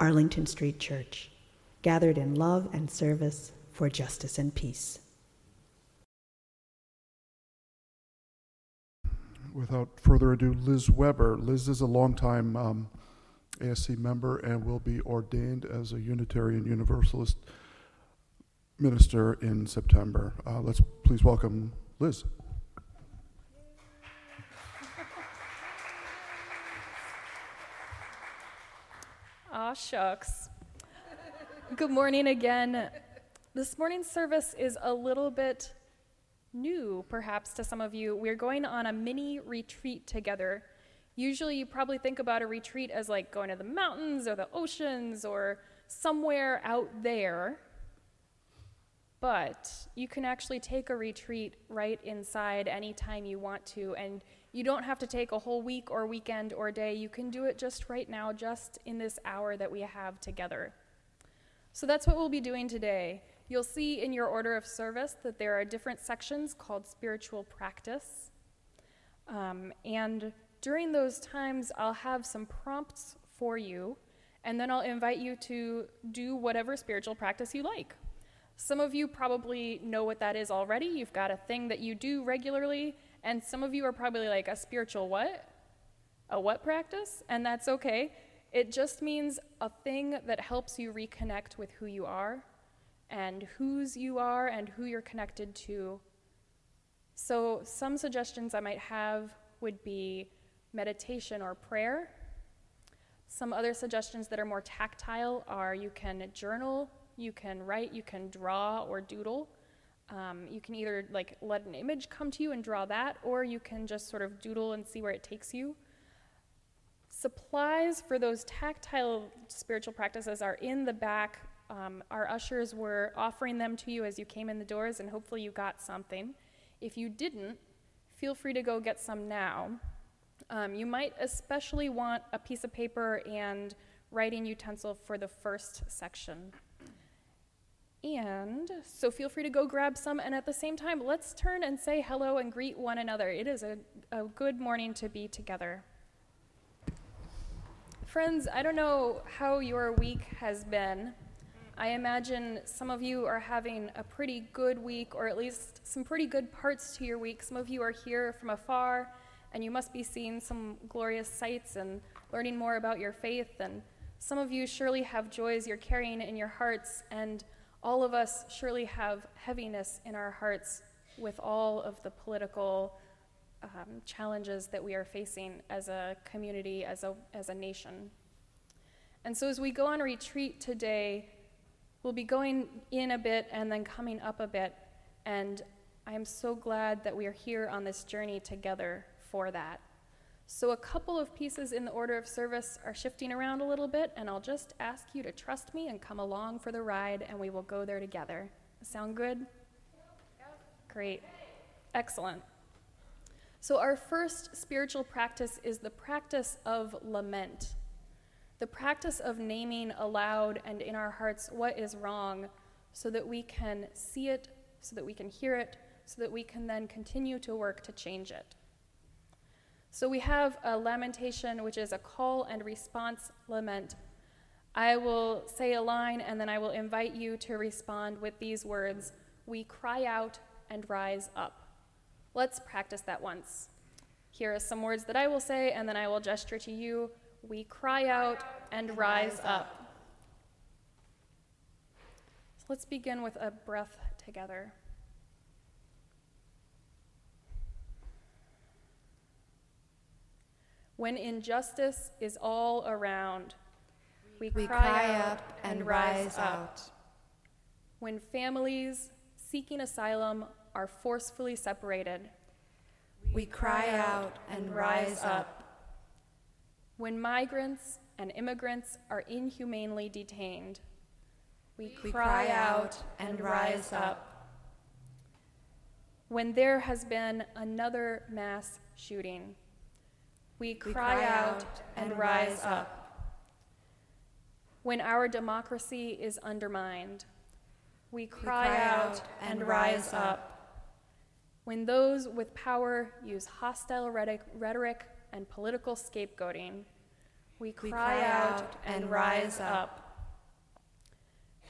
Arlington Street Church, gathered in love and service for justice and peace. Without further ado, Liz Weber. Liz is a longtime um, ASC member and will be ordained as a Unitarian Universalist minister in September. Uh, let's please welcome Liz. Aw, shucks. Good morning again. This morning's service is a little bit new, perhaps, to some of you. We're going on a mini retreat together. Usually, you probably think about a retreat as like going to the mountains or the oceans or somewhere out there. But you can actually take a retreat right inside anytime you want to, and you don't have to take a whole week or weekend or day. You can do it just right now, just in this hour that we have together. So that's what we'll be doing today. You'll see in your order of service that there are different sections called spiritual practice. Um, and during those times, I'll have some prompts for you, and then I'll invite you to do whatever spiritual practice you like. Some of you probably know what that is already. You've got a thing that you do regularly, and some of you are probably like, a spiritual what? A what practice? And that's okay. It just means a thing that helps you reconnect with who you are and whose you are and who you're connected to. So, some suggestions I might have would be meditation or prayer. Some other suggestions that are more tactile are you can journal, you can write, you can draw or doodle. Um, you can either like let an image come to you and draw that, or you can just sort of doodle and see where it takes you. Supplies for those tactile spiritual practices are in the back. Um, our ushers were offering them to you as you came in the doors, and hopefully you got something. If you didn't, feel free to go get some now. Um, you might especially want a piece of paper and writing utensil for the first section. And so feel free to go grab some. And at the same time, let's turn and say hello and greet one another. It is a, a good morning to be together. Friends, I don't know how your week has been. I imagine some of you are having a pretty good week, or at least some pretty good parts to your week. Some of you are here from afar, and you must be seeing some glorious sights and learning more about your faith. And some of you surely have joys you're carrying in your hearts, and all of us surely have heaviness in our hearts with all of the political um, challenges that we are facing as a community, as a, as a nation. And so, as we go on retreat today, we'll be going in a bit and then coming up a bit. And I am so glad that we are here on this journey together for that. So, a couple of pieces in the order of service are shifting around a little bit, and I'll just ask you to trust me and come along for the ride, and we will go there together. Sound good? Great. Excellent. So, our first spiritual practice is the practice of lament. The practice of naming aloud and in our hearts what is wrong so that we can see it, so that we can hear it, so that we can then continue to work to change it. So we have a lamentation, which is a call and response lament. I will say a line and then I will invite you to respond with these words We cry out and rise up. Let's practice that once. Here are some words that I will say, and then I will gesture to you. We cry out and rise up. So let's begin with a breath together. When injustice is all around, we, we cry, cry out up and rise out. When families seeking asylum are forcefully separated, we cry out and rise up. When migrants and immigrants are inhumanely detained. We, We cry out and rise up. When there has been another mass shooting, we cry, We cry out and rise up. When our democracy is undermined, we cry, cry out and rise up. When those with power use hostile rhetoric, and political scapegoating, we cry, cry out and rise up.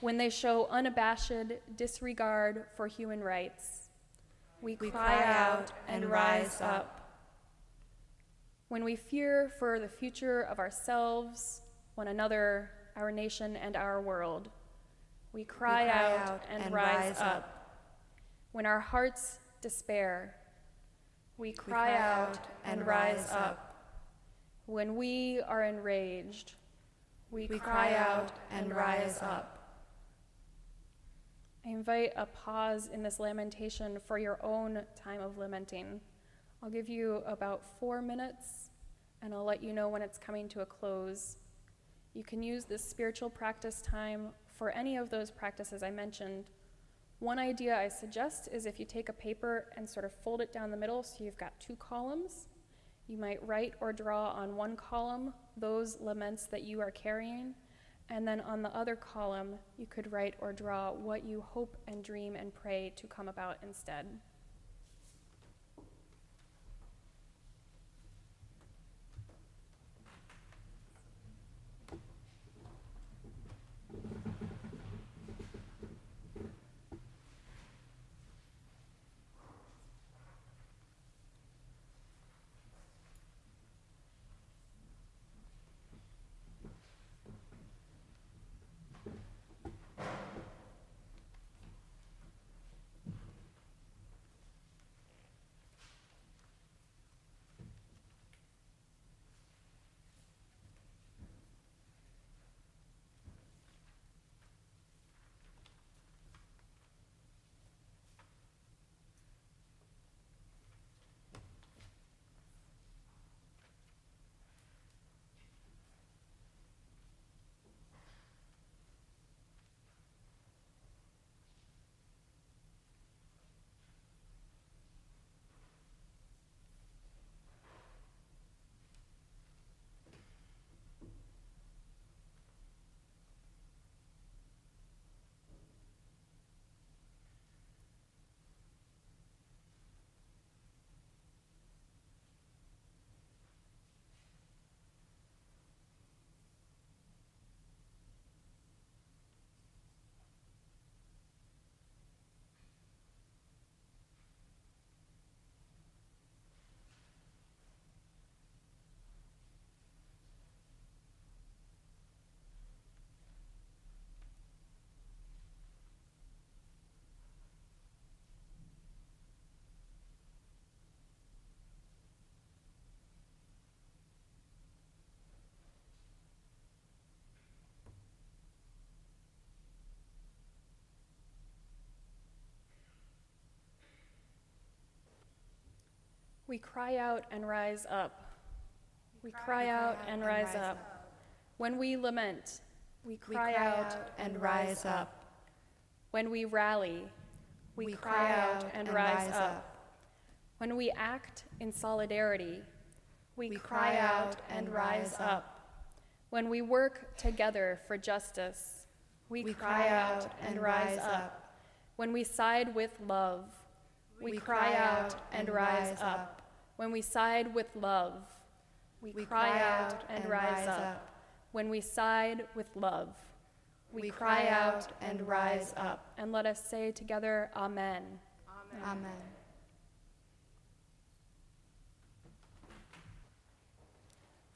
When they show unabashed disregard for human rights, we, We cry, out and rise up. When we fear for the future of ourselves, one another, our nation, and our world, we cry, cry out, out and, and rise, rise up. up. When our hearts despair, we We cry, out and rise up. When we are enraged, we, We cry out and rise up. I invite a pause in this lamentation for your own time of lamenting. I'll give you about four minutes and I'll let you know when it's coming to a close. You can use this spiritual practice time for any of those practices I mentioned. One idea I suggest is if you take a paper and sort of fold it down the middle so you've got two columns, you might write or draw on one column those laments that you are carrying, and then on the other column, you could write or draw what you hope and dream and pray to come about instead. We cry out and rise up. We cry out and rise up. When we lament, we cry out and rise up. When we rally, we, cry out and rise up. When we act in solidarity, we, cry out and rise up. When we work together for justice, we, cry out and rise up. When we side with love, We cry out and rise up. When we side with love, we, We cry out and rise up. When we side with love, we, We cry out and rise rise up. And let us say together, Amen. Amen.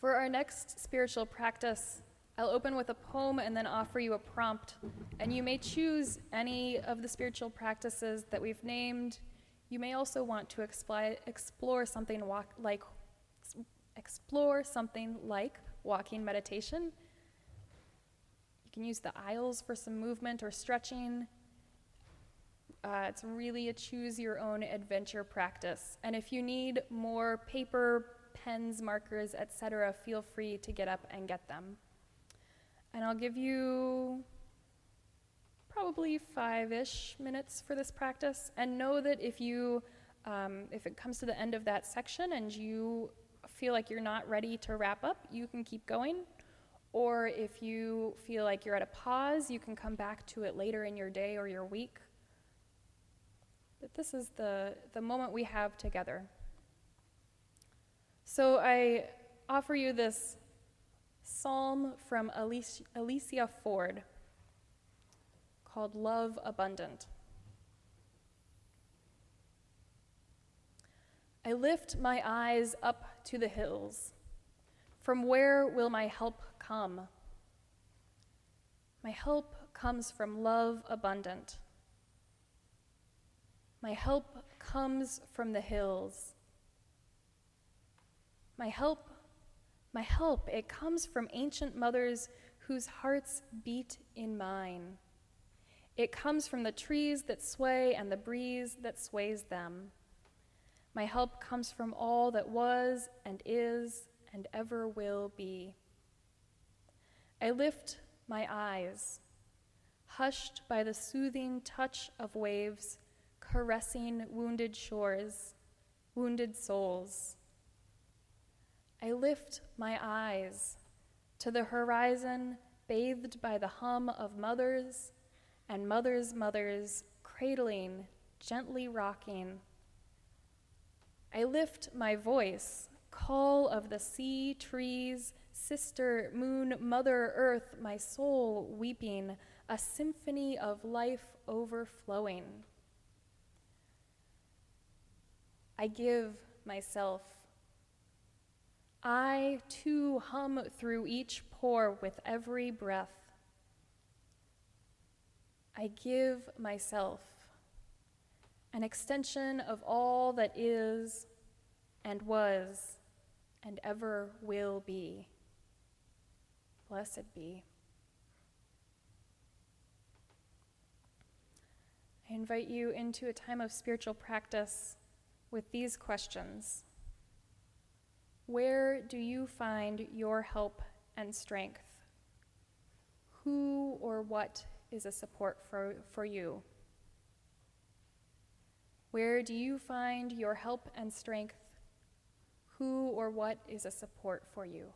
For our next spiritual practice, I'll open with a poem and then offer you a prompt. And you may choose any of the spiritual practices that we've named. You may also want to expli- explore something walk- like explore something like walking meditation. You can use the aisles for some movement or stretching. Uh, it's really a choose your own adventure practice. And if you need more paper, pens, markers, etc., feel free to get up and get them. And I'll give you probably five-ish minutes for this practice. And know that if you, um, if it comes to the end of that section and you feel like you're not ready to wrap up, you can keep going. Or if you feel like you're at a pause, you can come back to it later in your day or your week. But this is the, the moment we have together. So I offer you this psalm from Alicia Forde called Love Abundant. I lift my eyes up to the hills. From where will my help come? My help comes from love abundant. My help comes from the hills. My help, my help, it comes from ancient mothers whose hearts beat in mine. It comes from the trees that sway and the breeze that sways them. My help comes from all that was and is and ever will be. I lift my eyes, hushed by the soothing touch of waves caressing wounded shores, wounded souls. I lift my eyes to the horizon bathed by the hum of mothers and mothers' mothers cradling, gently rocking. I lift my voice call of the sea, trees, sister, moon, mother, earth, my soul weeping, a symphony of life overflowing. I give myself. I too hum through each pore with every breath. I give myself, an extension of all that is and was and ever will be. Blessed be. I invite you into a time of spiritual practice with these questions Where do you find your help and strength? Who or what is a support for, for you? Where do you find your help and strength? Who or what is a support for you?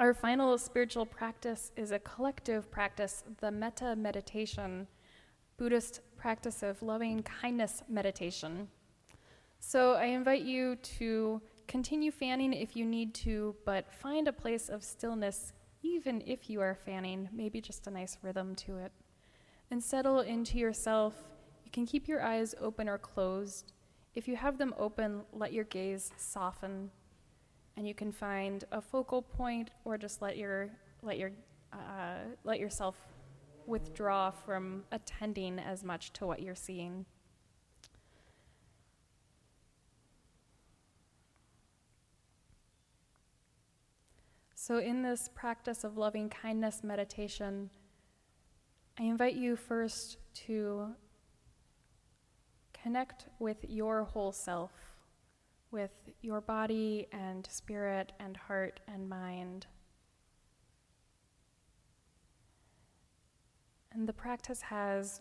Our final spiritual practice is a collective practice, the metta meditation, Buddhist practice of loving kindness meditation. So I invite you to continue fanning if you need to, but find a place of stillness even if you are fanning, maybe just a nice rhythm to it. And settle into yourself. You can keep your eyes open or closed. If you have them open, let your gaze soften and you can find a focal point or just let your let your uh, let yourself withdraw from attending as much to what you're seeing. So, in this practice of loving kindness meditation, I invite you first to connect with your whole self with your body and spirit and heart and mind. And the practice has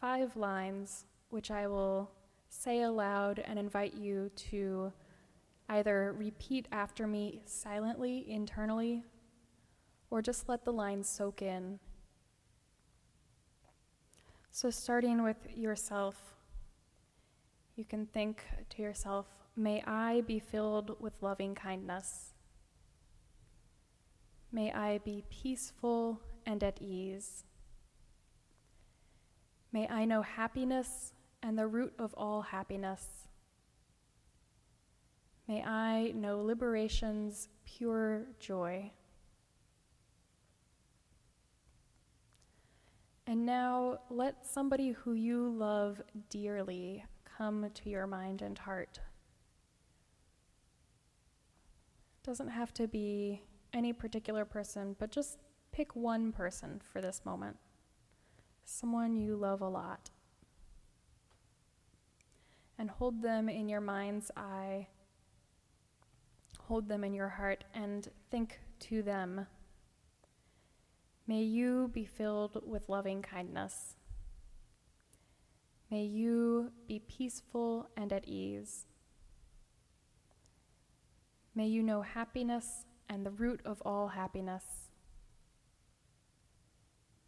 five lines, which I will say aloud and invite you to either repeat after me silently, internally, or just let the lines soak in. So, starting with yourself. You can think to yourself, May I be filled with loving kindness. May I be peaceful and at ease. May I know happiness and the root of all happiness. May I know liberation's pure joy. And now let somebody who you love dearly come to your mind and heart. Doesn't have to be any particular person, but just pick one person for this moment. Someone you love a lot. And hold them in your mind's eye. Hold them in your heart and think to them. May you be filled with loving kindness. May you be peaceful and at ease. May you know happiness and the root of all happiness.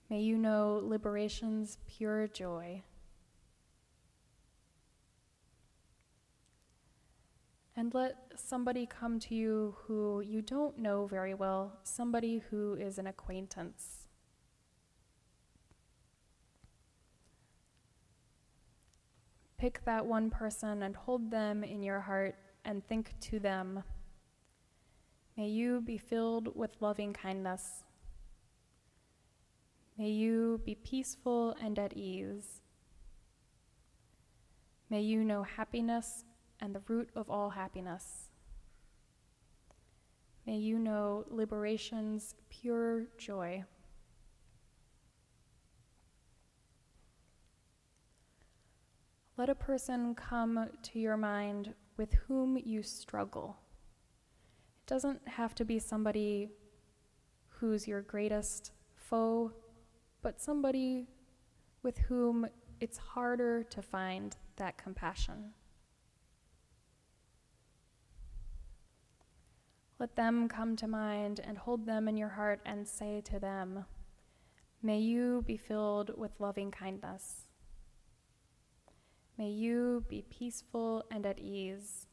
May you know liberation's pure joy. And let somebody come to you who you don't know very well, somebody who is an acquaintance. Pick that one person and hold them in your heart and think to them. May you be filled with loving kindness. May you be peaceful and at ease. May you know happiness and the root of all happiness. May you know liberation's pure joy. Let a person come to your mind with whom you struggle. It doesn't have to be somebody who's your greatest foe, but somebody with whom it's harder to find that compassion. Let them come to mind and hold them in your heart and say to them, May you be filled with loving kindness. May you be peaceful and at ease.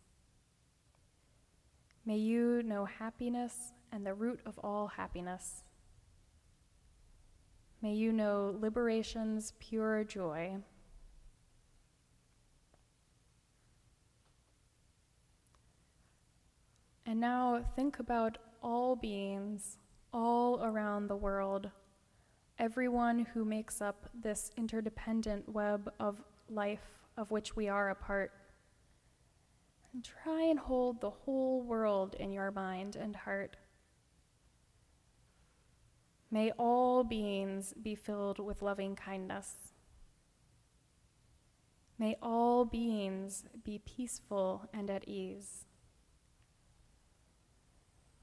May you know happiness and the root of all happiness. May you know liberation's pure joy. And now think about all beings all around the world, everyone who makes up this interdependent web of life of which we are a part. And try and hold the whole world in your mind and heart. May all beings be filled with loving kindness. May all beings be peaceful and at ease.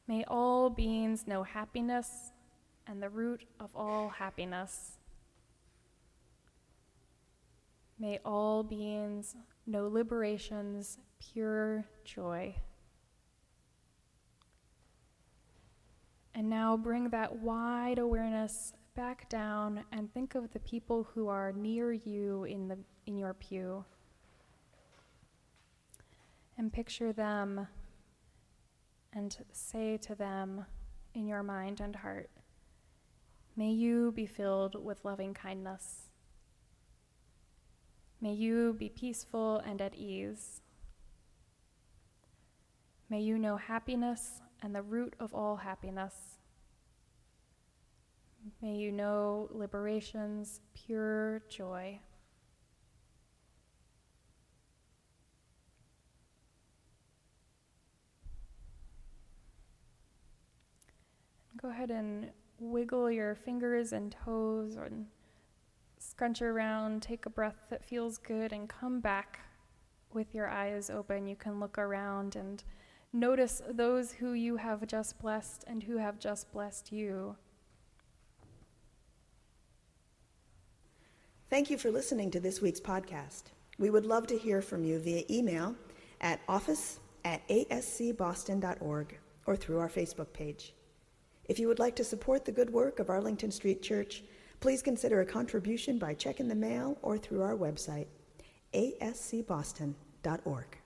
May all beings know happiness and the root of all happiness. May all beings know liberation's pure joy. And now bring that wide awareness back down and think of the people who are near you in, the, in your pew. And picture them and say to them in your mind and heart, May you be filled with loving kindness. May you be peaceful and at ease. May you know happiness and the root of all happiness. May you know liberation's pure joy. Go ahead and wiggle your fingers and toes and scrunch around, take a breath that feels good, and come back with your eyes open. You can look around and notice those who you have just blessed and who have just blessed you. Thank you for listening to this week's podcast. We would love to hear from you via email at office at ascboston.org or through our Facebook page. If you would like to support the good work of Arlington Street Church, please consider a contribution by check in the mail or through our website, ascboston.org.